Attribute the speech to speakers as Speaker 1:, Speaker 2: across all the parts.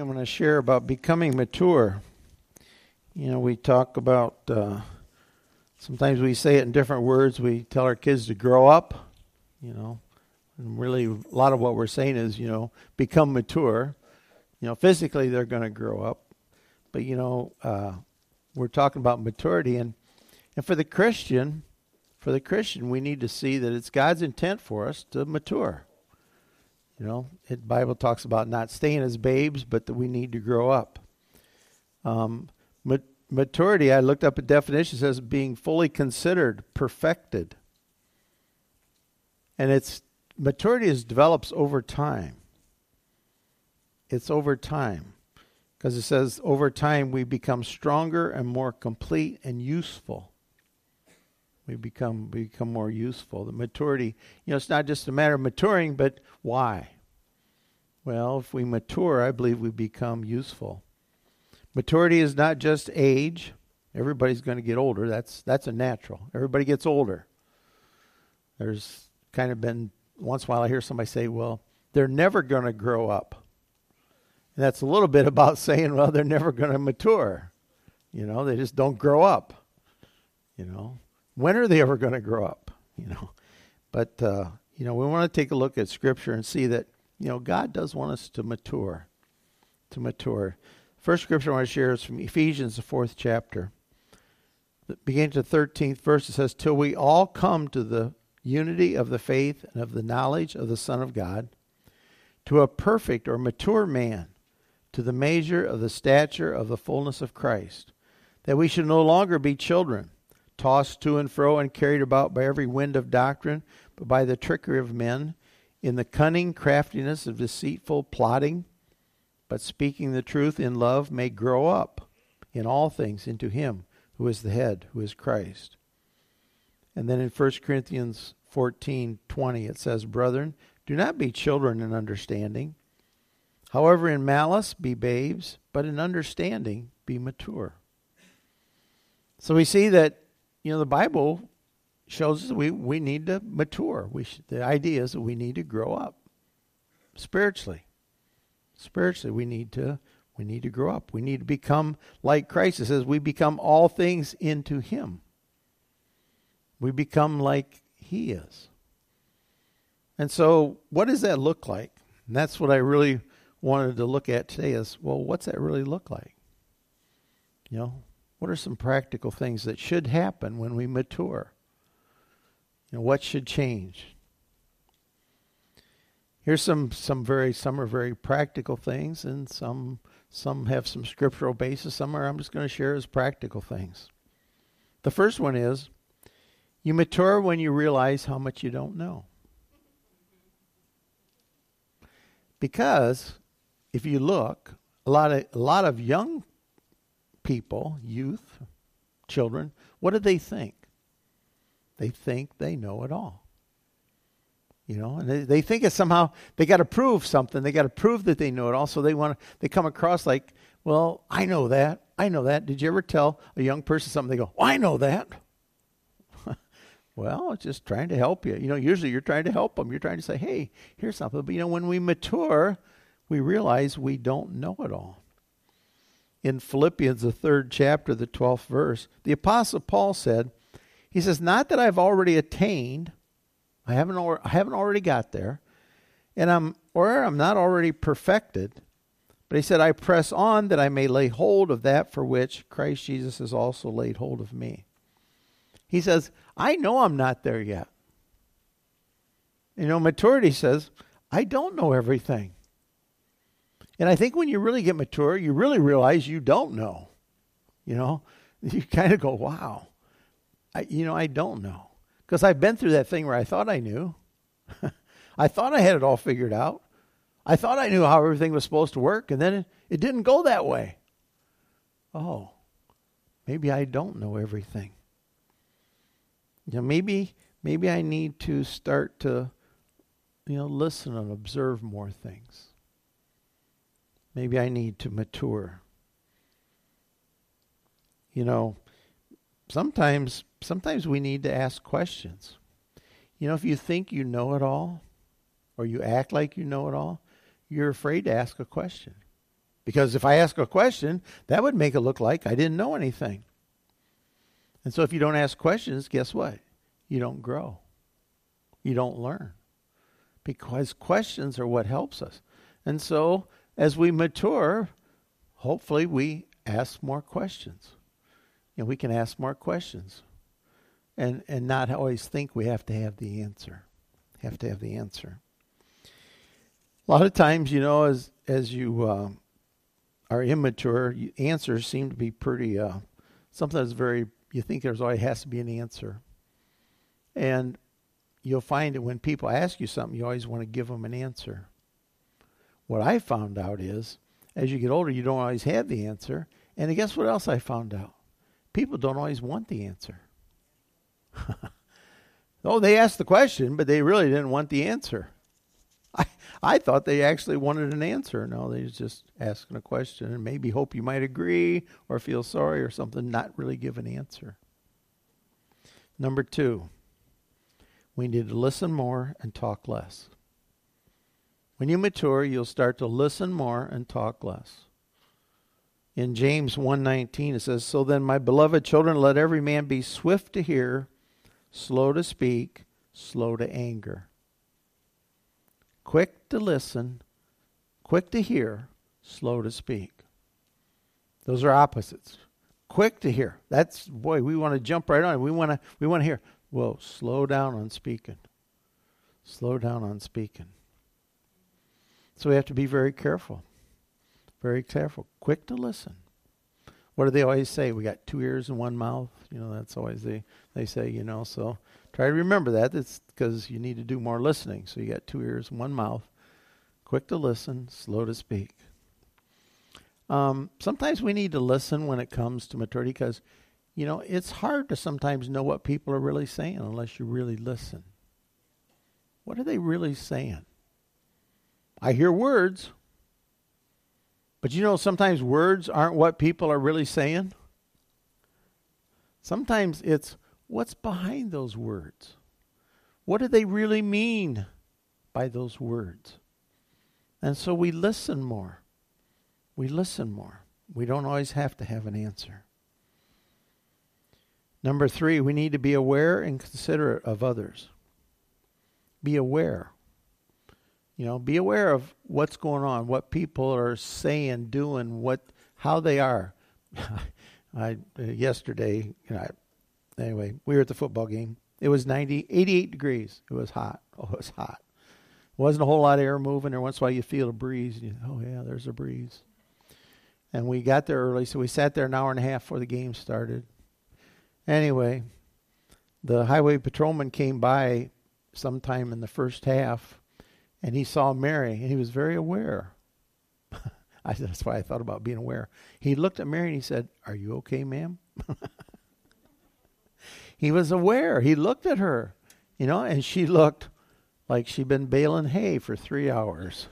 Speaker 1: I'm going to share about becoming mature. You know, we talk about, uh, sometimes we say it in different words. We tell our kids to grow up, you know, and really a lot of what we're saying is, you know, become mature. You know, physically they're going to grow up, but, you know, uh, we're talking about maturity. And, and for the Christian, for the Christian, we need to see that it's God's intent for us to mature. You know, the Bible talks about not staying as babes, but that we need to grow up. Um, maturity, I looked up a definition, says being fully considered, perfected. And it's maturity is develops over time. It's over time. Because it says over time we become stronger and more complete and useful. We become become more useful. The maturity, you know, it's not just a matter of maturing, but why? Well, if we mature, I believe we become useful. Maturity is not just age. Everybody's going to get older. That's that's a natural. Everybody gets older. There's kind of been once in a while I hear somebody say, "Well, they're never going to grow up." And that's a little bit about saying, "Well, they're never going to mature." You know, they just don't grow up. You know, when are they ever going to grow up? You know, but uh, you know we want to take a look at Scripture and see that you know God does want us to mature, to mature. First scripture I want to share is from Ephesians, the fourth chapter. Beginning to the thirteenth verse, it says, "Till we all come to the unity of the faith and of the knowledge of the Son of God, to a perfect or mature man, to the measure of the stature of the fullness of Christ, that we should no longer be children." Tossed to and fro and carried about by every wind of doctrine, but by the trickery of men, in the cunning craftiness of deceitful plotting, but speaking the truth in love may grow up in all things into him who is the head, who is Christ. And then in 1 Corinthians 14:20 it says, "Brethren, do not be children in understanding. However, in malice be babes, but in understanding be mature." So we see that you know, the Bible shows us we, we need to mature. We the idea is that we need to grow up spiritually. Spiritually, we need to we need to grow up. We need to become like Christ. It says we become all things into Him. We become like He is. And so, what does that look like? And that's what I really wanted to look at today. Is well, what's that really look like? You know, what are some practical things that should happen when we mature? You know, what should change? Here's some some very some are very practical things, and some some have some scriptural basis. Some are I'm just going to share as practical things. The first one is you mature when you realize how much you don't know. Because if you look, a lot of a lot of young people, youth, children, what do they think? They think they know it all. You know, and they, they think it's somehow they got to prove something. They got to prove that they know it all. So they want to. They come across like, well, I know that. I know that. Did you ever tell a young person something? They go, I know that. well, it's just trying to help you. You know, usually you're trying to help them. You're trying to say, hey, here's something. But you know, when we mature, we realize we don't know it all in Philippians, the third chapter, the 12th verse, the Apostle Paul said, he says, Not that I've already attained, I haven't, I haven't already got there, and I'm, or I'm not already perfected, but he said, I press on that I may lay hold of that for which Christ Jesus has also laid hold of me. He says, I know I'm not there yet. You know, maturity says, I don't know everything. And I think when you really get mature, you really realize you don't know. You know, you kind of go, wow, I, you know, I don't know. Because I've been through that thing where I thought I knew. I thought I had it all figured out. I thought I knew how everything was supposed to work, and then it, it didn't go that way. Oh, maybe I don't know everything. You know, maybe maybe I need to start to, you know, listen and observe more things. Maybe I need to mature. You know, sometimes sometimes we need to ask questions. You know, if you think you know it all or you act like you know it all, you're afraid to ask a question. Because if I ask a question, that would make it look like I didn't know anything. And so if you don't ask questions, guess what? You don't grow. You don't learn. Because questions are what helps us. And so as we mature, hopefully we ask more questions. You know, we can ask more questions and, and not always think we have to have the answer. Have to have the answer. A lot of times, you know, as as you uh, are immature, you, answers seem to be pretty uh, something that's very. You think there's always has to be an answer, and you'll find that when people ask you something, you always want to give them an answer. What I found out is, as you get older, you don't always have the answer. And guess what else I found out? People don't always want the answer. oh, they asked the question, but they really didn't want the answer. I, I thought they actually wanted an answer. No, they was just asking a question and maybe hope you might agree or feel sorry or something, not really give an answer. Number two, we need to listen more and talk less. When you mature, you'll start to listen more and talk less. In James 1:19 it says, "So then my beloved children, let every man be swift to hear, slow to speak, slow to anger." Quick to listen, quick to hear, slow to speak. Those are opposites. Quick to hear. That's boy, we want to jump right on. We want to we want to hear. Whoa, slow down on speaking. Slow down on speaking. So we have to be very careful. Very careful. Quick to listen. What do they always say? We got two ears and one mouth. You know, that's always they they say. You know, so try to remember that. It's because you need to do more listening. So you got two ears and one mouth. Quick to listen, slow to speak. Um, sometimes we need to listen when it comes to maturity because, you know, it's hard to sometimes know what people are really saying unless you really listen. What are they really saying? I hear words. But you know, sometimes words aren't what people are really saying. Sometimes it's what's behind those words. What do they really mean by those words? And so we listen more. We listen more. We don't always have to have an answer. Number three, we need to be aware and considerate of others. Be aware. You know, be aware of what's going on, what people are saying, doing, what how they are. I uh, yesterday, you know, I, anyway, we were at the football game. It was 90, 88 degrees. It was hot. Oh, it was hot. Wasn't a whole lot of air moving. There once in a while you feel a breeze. And you, oh yeah, there's a breeze. And we got there early, so we sat there an hour and a half before the game started. Anyway, the highway patrolman came by sometime in the first half and he saw Mary, and he was very aware. I, that's why I thought about being aware. He looked at Mary and he said, Are you okay, ma'am? he was aware. He looked at her, you know, and she looked like she'd been baling hay for three hours.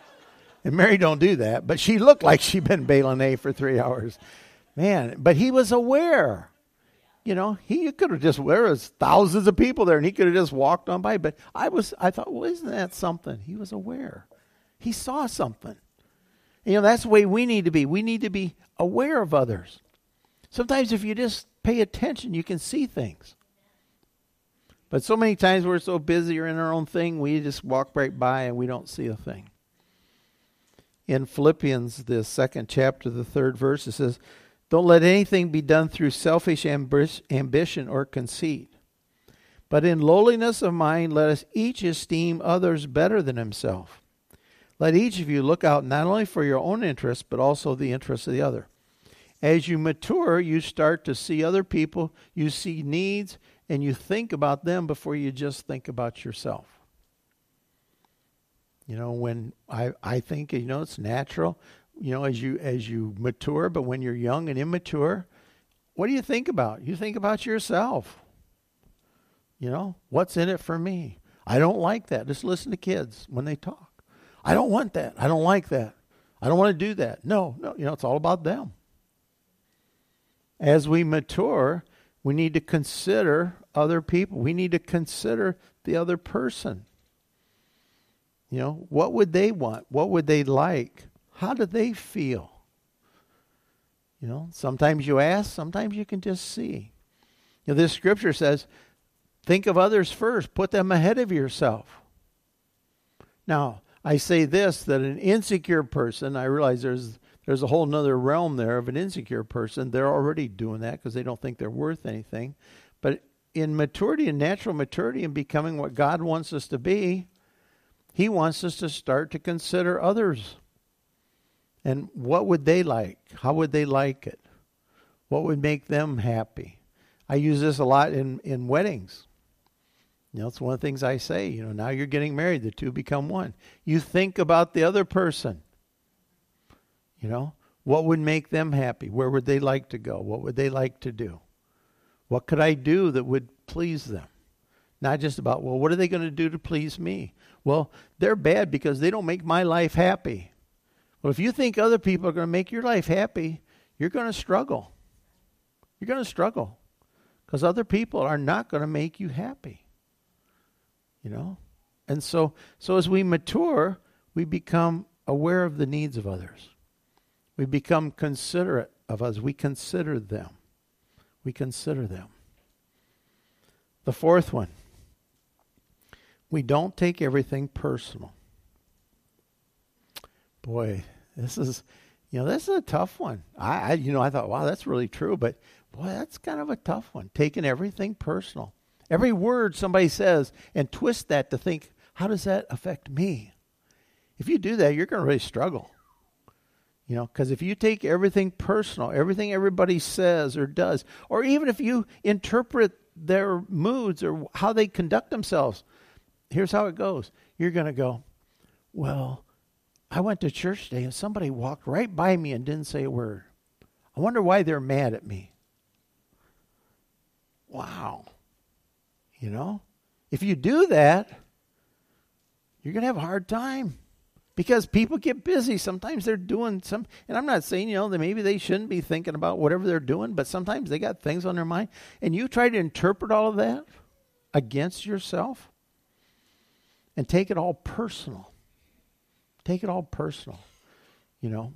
Speaker 1: and Mary don't do that, but she looked like she'd been baling hay for three hours. Man, but he was aware. You know, he could have just there was thousands of people there, and he could have just walked on by. But I was, I thought, well, isn't that something? He was aware. He saw something. You know, that's the way we need to be. We need to be aware of others. Sometimes, if you just pay attention, you can see things. But so many times we're so busy or in our own thing, we just walk right by and we don't see a thing. In Philippians, the second chapter, the third verse, it says, don't let anything be done through selfish ambition or conceit. But in lowliness of mind, let us each esteem others better than himself. Let each of you look out not only for your own interests, but also the interests of the other. As you mature, you start to see other people, you see needs, and you think about them before you just think about yourself. You know, when I, I think, you know, it's natural you know, as you as you mature, but when you're young and immature, what do you think about? You think about yourself. You know, what's in it for me? I don't like that. Just listen to kids when they talk. I don't want that. I don't like that. I don't want to do that. No, no, you know, it's all about them. As we mature, we need to consider other people. We need to consider the other person. You know, what would they want? What would they like? How do they feel? You know, sometimes you ask, sometimes you can just see. You know, this scripture says, think of others first, put them ahead of yourself. Now, I say this that an insecure person, I realize there's there's a whole nother realm there of an insecure person. They're already doing that because they don't think they're worth anything. But in maturity and natural maturity and becoming what God wants us to be, He wants us to start to consider others. And what would they like? How would they like it? What would make them happy? I use this a lot in, in weddings. You know, it's one of the things I say. You know, now you're getting married, the two become one. You think about the other person. You know, what would make them happy? Where would they like to go? What would they like to do? What could I do that would please them? Not just about, well, what are they going to do to please me? Well, they're bad because they don't make my life happy. Well, if you think other people are going to make your life happy, you're going to struggle. You're going to struggle because other people are not going to make you happy. You know? And so so as we mature, we become aware of the needs of others. We become considerate of us. We consider them. We consider them. The fourth one we don't take everything personal. Boy, this is, you know, this is a tough one. I, I, you know, I thought, wow, that's really true, but boy, that's kind of a tough one. Taking everything personal, every word somebody says, and twist that to think, how does that affect me? If you do that, you're going to really struggle. You know, because if you take everything personal, everything everybody says or does, or even if you interpret their moods or how they conduct themselves, here's how it goes. You're going to go, well, I went to church today and somebody walked right by me and didn't say a word. I wonder why they're mad at me. Wow. You know, if you do that, you're going to have a hard time because people get busy. Sometimes they're doing some, and I'm not saying, you know, that maybe they shouldn't be thinking about whatever they're doing, but sometimes they got things on their mind. And you try to interpret all of that against yourself and take it all personal. Take it all personal, you know.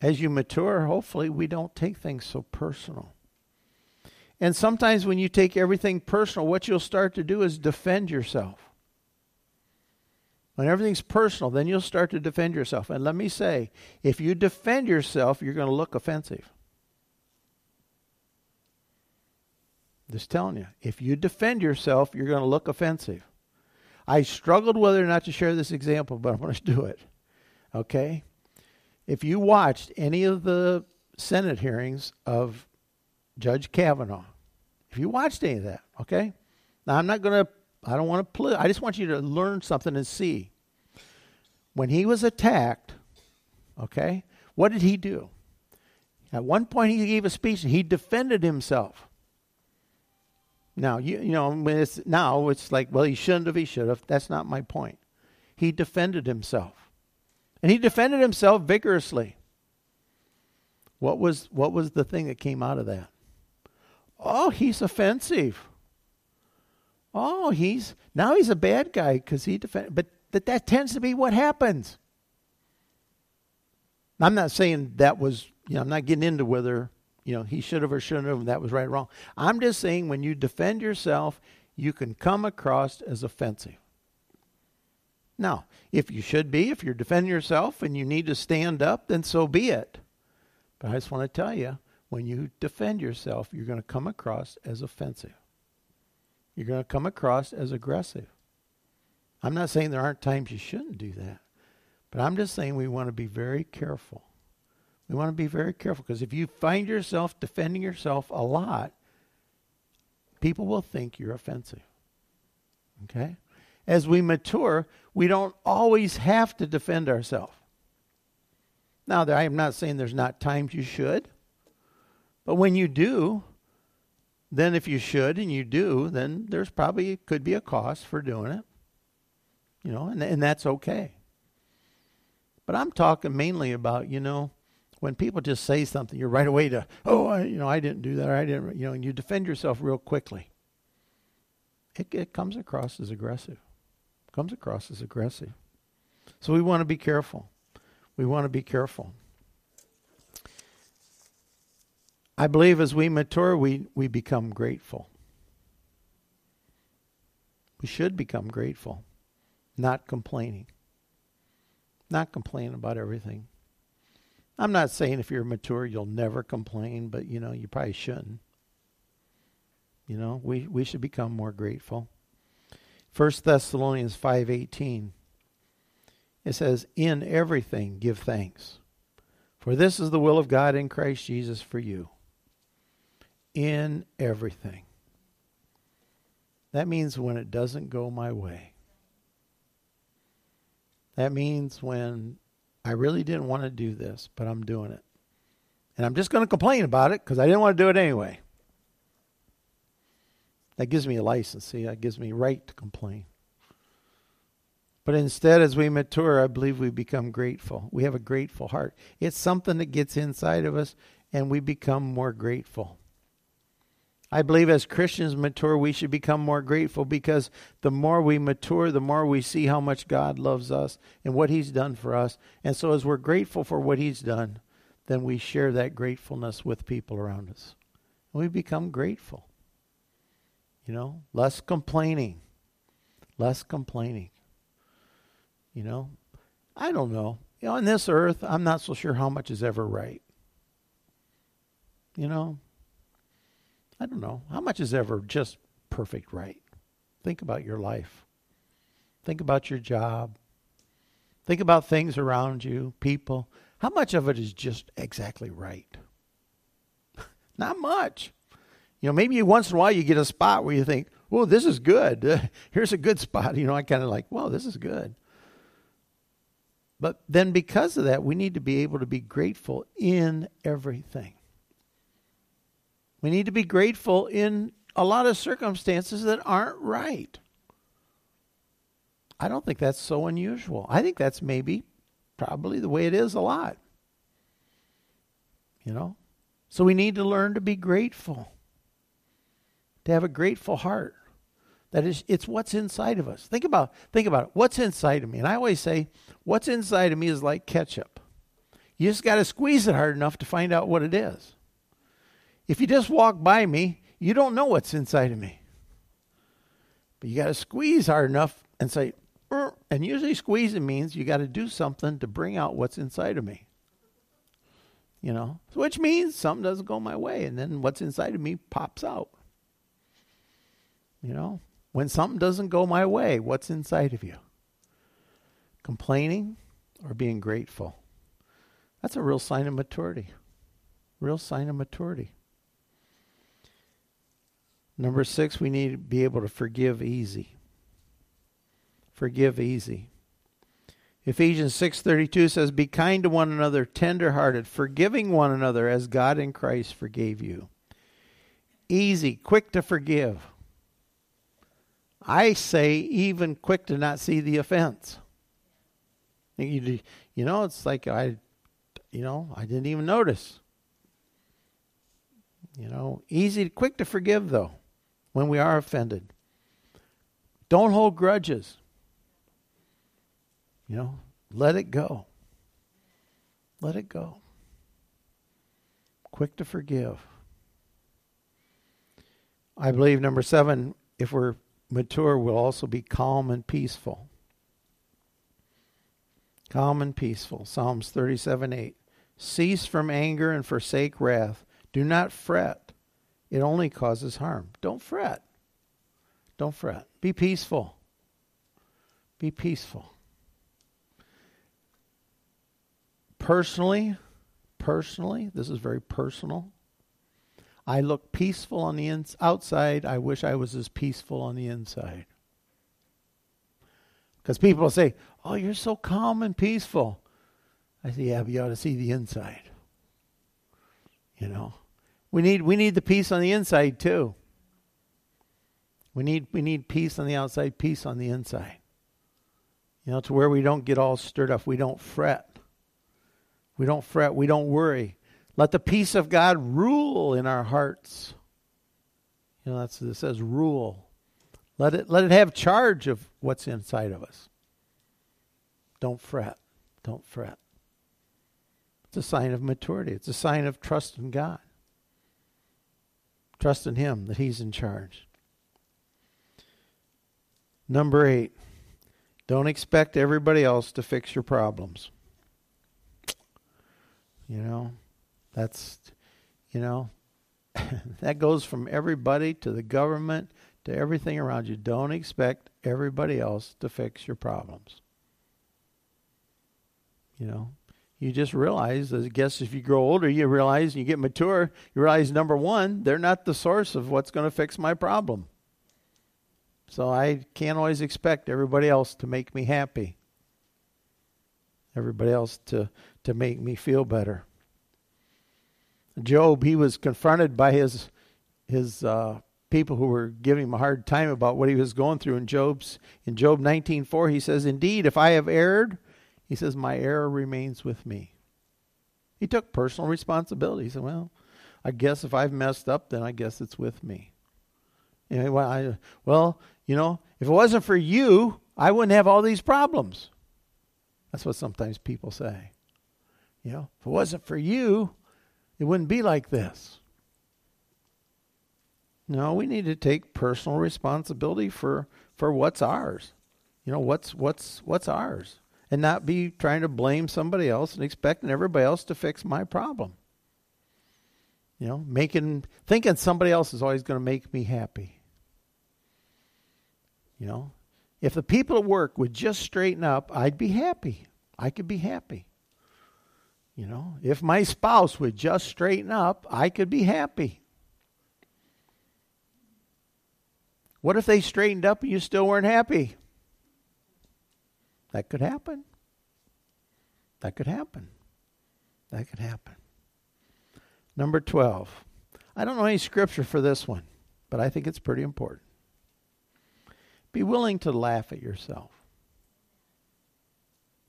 Speaker 1: As you mature, hopefully, we don't take things so personal. And sometimes when you take everything personal, what you'll start to do is defend yourself. When everything's personal, then you'll start to defend yourself. And let me say, if you defend yourself, you're going to look offensive. Just telling you. If you defend yourself, you're going to look offensive. I struggled whether or not to share this example, but I'm going to do it. Okay? If you watched any of the Senate hearings of Judge Kavanaugh, if you watched any of that, okay? Now, I'm not going to I don't want to play. I just want you to learn something and see. When he was attacked, okay, what did he do? At one point, he gave a speech and he defended himself. Now, you, you know, when it's, now it's like, well, he shouldn't have, he should have. That's not my point. He defended himself. And he defended himself vigorously. What was, what was the thing that came out of that? Oh, he's offensive. Oh, he's now he's a bad guy because he defended. But that that tends to be what happens. I'm not saying that was. You know, I'm not getting into whether you know he should have or shouldn't have. That was right or wrong. I'm just saying when you defend yourself, you can come across as offensive. Now, if you should be, if you're defending yourself and you need to stand up, then so be it. But I just want to tell you, when you defend yourself, you're going to come across as offensive you're going to come across as aggressive. I'm not saying there aren't times you shouldn't do that, but I'm just saying we want to be very careful. We want to be very careful because if you find yourself defending yourself a lot, people will think you're offensive. Okay? As we mature, we don't always have to defend ourselves. Now, I'm not saying there's not times you should, but when you do, then if you should and you do, then there's probably could be a cost for doing it. You know, and and that's okay. But I'm talking mainly about, you know, when people just say something, you're right away to, oh, I, you know, I didn't do that, or I didn't, you know, and you defend yourself real quickly. It, it comes across as aggressive. Comes across as aggressive. So we want to be careful. We want to be careful. I believe as we mature, we, we become grateful. We should become grateful, not complaining. Not complaining about everything. I'm not saying if you're mature you'll never complain, but you know, you probably shouldn't. You know, we, we should become more grateful. 1 Thessalonians 5:18 it says in everything give thanks for this is the will of God in Christ Jesus for you in everything that means when it doesn't go my way that means when I really didn't want to do this but I'm doing it and I'm just going to complain about it because I didn't want to do it anyway that gives me a license. See, that gives me right to complain. But instead, as we mature, I believe we become grateful. We have a grateful heart. It's something that gets inside of us, and we become more grateful. I believe as Christians mature, we should become more grateful because the more we mature, the more we see how much God loves us and what He's done for us. And so, as we're grateful for what He's done, then we share that gratefulness with people around us. And we become grateful. You know, less complaining. Less complaining. You know, I don't know. You know, on this earth, I'm not so sure how much is ever right. You know, I don't know. How much is ever just perfect right? Think about your life. Think about your job. Think about things around you, people. How much of it is just exactly right? Not much. You know, maybe once in a while you get a spot where you think, "Well, this is good. here's a good spot." You know, I kind of like, "Well, this is good." But then because of that, we need to be able to be grateful in everything. We need to be grateful in a lot of circumstances that aren't right. I don't think that's so unusual. I think that's maybe probably the way it is a lot. You know? So we need to learn to be grateful to have a grateful heart. That is, it's what's inside of us. Think about, think about it. What's inside of me? And I always say, what's inside of me is like ketchup. You just got to squeeze it hard enough to find out what it is. If you just walk by me, you don't know what's inside of me. But you got to squeeze hard enough and say, er, and usually squeezing means you got to do something to bring out what's inside of me. You know, which means something doesn't go my way, and then what's inside of me pops out. You know, when something doesn't go my way, what's inside of you? Complaining or being grateful? That's a real sign of maturity. Real sign of maturity. Number six, we need to be able to forgive easy. Forgive easy. Ephesians 6:32 says be kind to one another tender-hearted forgiving one another as God in Christ forgave you. Easy, quick to forgive. I say even quick to not see the offense. You, you know, it's like I, you know, I didn't even notice. You know, easy, quick to forgive though, when we are offended. Don't hold grudges. You know, let it go. Let it go. Quick to forgive. I believe number seven, if we're mature we'll also be calm and peaceful. Calm and peaceful. Psalms 37 8. Cease from anger and forsake wrath. Do not fret. It only causes harm. Don't fret. Don't fret. Be peaceful. Be peaceful. Personally, personally, this is very personal. I look peaceful on the outside. I wish I was as peaceful on the inside. Because people say, Oh, you're so calm and peaceful. I say, Yeah, but you ought to see the inside. You know? We need we need the peace on the inside too. We need we need peace on the outside, peace on the inside. You know, to where we don't get all stirred up. We don't fret. We don't fret. We don't worry. Let the peace of God rule in our hearts. You know, that's it says rule. Let it let it have charge of what's inside of us. Don't fret. Don't fret. It's a sign of maturity. It's a sign of trust in God. Trust in Him that He's in charge. Number eight, don't expect everybody else to fix your problems. You know, that's, you know, that goes from everybody to the government to everything around you. Don't expect everybody else to fix your problems. You know, you just realize, I guess if you grow older, you realize, you get mature, you realize number one, they're not the source of what's going to fix my problem. So I can't always expect everybody else to make me happy, everybody else to, to make me feel better. Job, he was confronted by his his uh, people who were giving him a hard time about what he was going through. In Job's in Job nineteen four, he says, "Indeed, if I have erred, he says, my error remains with me." He took personal responsibility. He said, "Well, I guess if I've messed up, then I guess it's with me." You know, well, I, well, you know, if it wasn't for you, I wouldn't have all these problems. That's what sometimes people say. You know, if it wasn't for you, it wouldn't be like this. No, we need to take personal responsibility for, for what's ours. You know, what's what's what's ours. And not be trying to blame somebody else and expecting everybody else to fix my problem. You know, making thinking somebody else is always going to make me happy. You know, if the people at work would just straighten up, I'd be happy. I could be happy. You know, if my spouse would just straighten up, I could be happy. What if they straightened up and you still weren't happy? That could happen. That could happen. That could happen. Number 12. I don't know any scripture for this one, but I think it's pretty important. Be willing to laugh at yourself.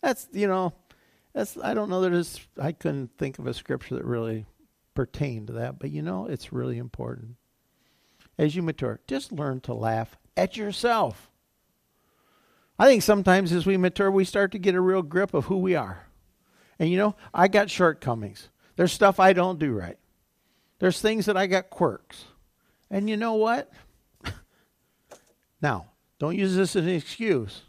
Speaker 1: That's, you know, that's I don't know that it's I couldn't think of a scripture that really pertained to that, but you know, it's really important. As you mature, just learn to laugh at yourself. I think sometimes as we mature, we start to get a real grip of who we are. And you know, I got shortcomings. There's stuff I don't do right. There's things that I got quirks. And you know what? now, don't use this as an excuse.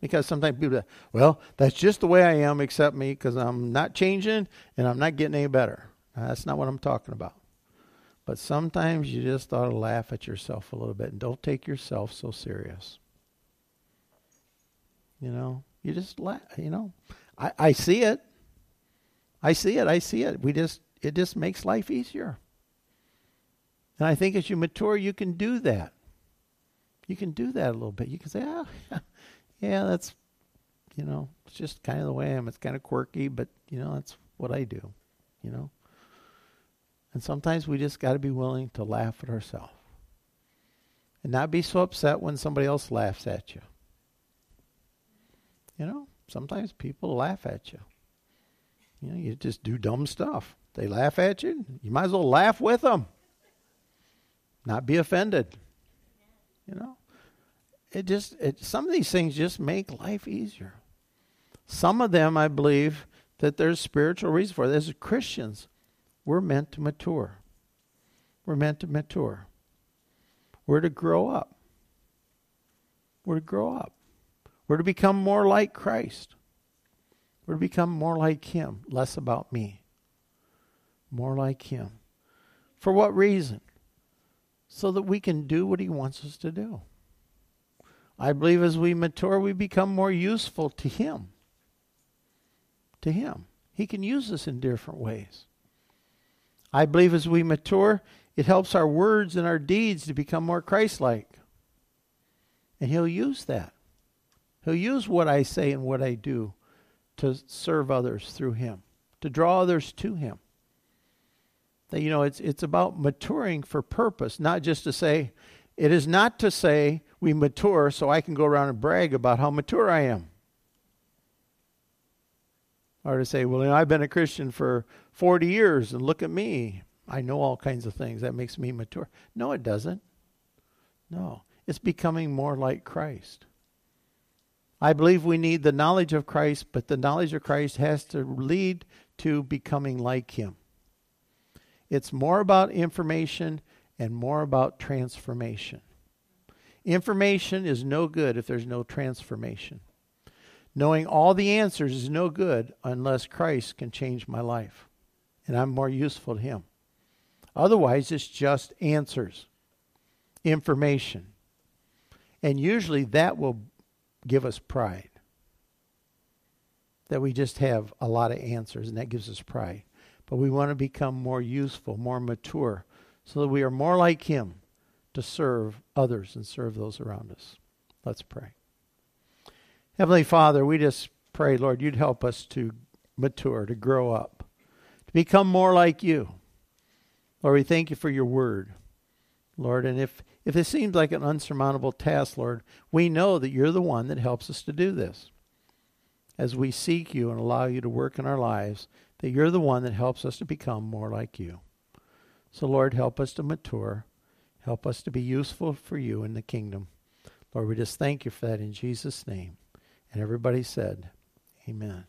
Speaker 1: Because sometimes people say, well, that's just the way I am, accept me, because I'm not changing and I'm not getting any better. Now, that's not what I'm talking about. But sometimes you just ought to laugh at yourself a little bit and don't take yourself so serious. You know, you just laugh, you know. I, I see it. I see it. I see it. We just it just makes life easier. And I think as you mature, you can do that. You can do that a little bit. You can say, ah, yeah, that's, you know, it's just kind of the way I am. It's kind of quirky, but, you know, that's what I do, you know. And sometimes we just got to be willing to laugh at ourselves and not be so upset when somebody else laughs at you. You know, sometimes people laugh at you. You know, you just do dumb stuff. They laugh at you. You might as well laugh with them. Not be offended. You know, it just it, some of these things just make life easier. Some of them, I believe, that there's spiritual reason for. As Christians, we're meant to mature. We're meant to mature. We're to grow up. We're to grow up. We're to become more like Christ. We're to become more like Him, less about me. More like Him. For what reason? so that we can do what He wants us to do. I believe as we mature, we become more useful to Him. To Him. He can use us in different ways. I believe as we mature, it helps our words and our deeds to become more Christ like. And He'll use that. He'll use what I say and what I do to serve others through Him, to draw others to Him that you know it's it's about maturing for purpose, not just to say it is not to say we mature so I can go around and brag about how mature I am. Or to say, well, you know, I've been a Christian for 40 years and look at me. I know all kinds of things. That makes me mature. No, it doesn't. No. It's becoming more like Christ. I believe we need the knowledge of Christ, but the knowledge of Christ has to lead to becoming like Him. It's more about information and more about transformation. Information is no good if there's no transformation. Knowing all the answers is no good unless Christ can change my life and I'm more useful to Him. Otherwise, it's just answers, information. And usually that will give us pride. That we just have a lot of answers, and that gives us pride. But we want to become more useful, more mature, so that we are more like Him to serve others and serve those around us. Let's pray. Heavenly Father, we just pray, Lord, you'd help us to mature, to grow up, to become more like you. Lord, we thank you for your word. Lord, and if, if it seems like an unsurmountable task, Lord, we know that you're the one that helps us to do this. As we seek you and allow you to work in our lives, that you're the one that helps us to become more like you. So, Lord, help us to mature. Help us to be useful for you in the kingdom. Lord, we just thank you for that in Jesus' name. And everybody said, Amen.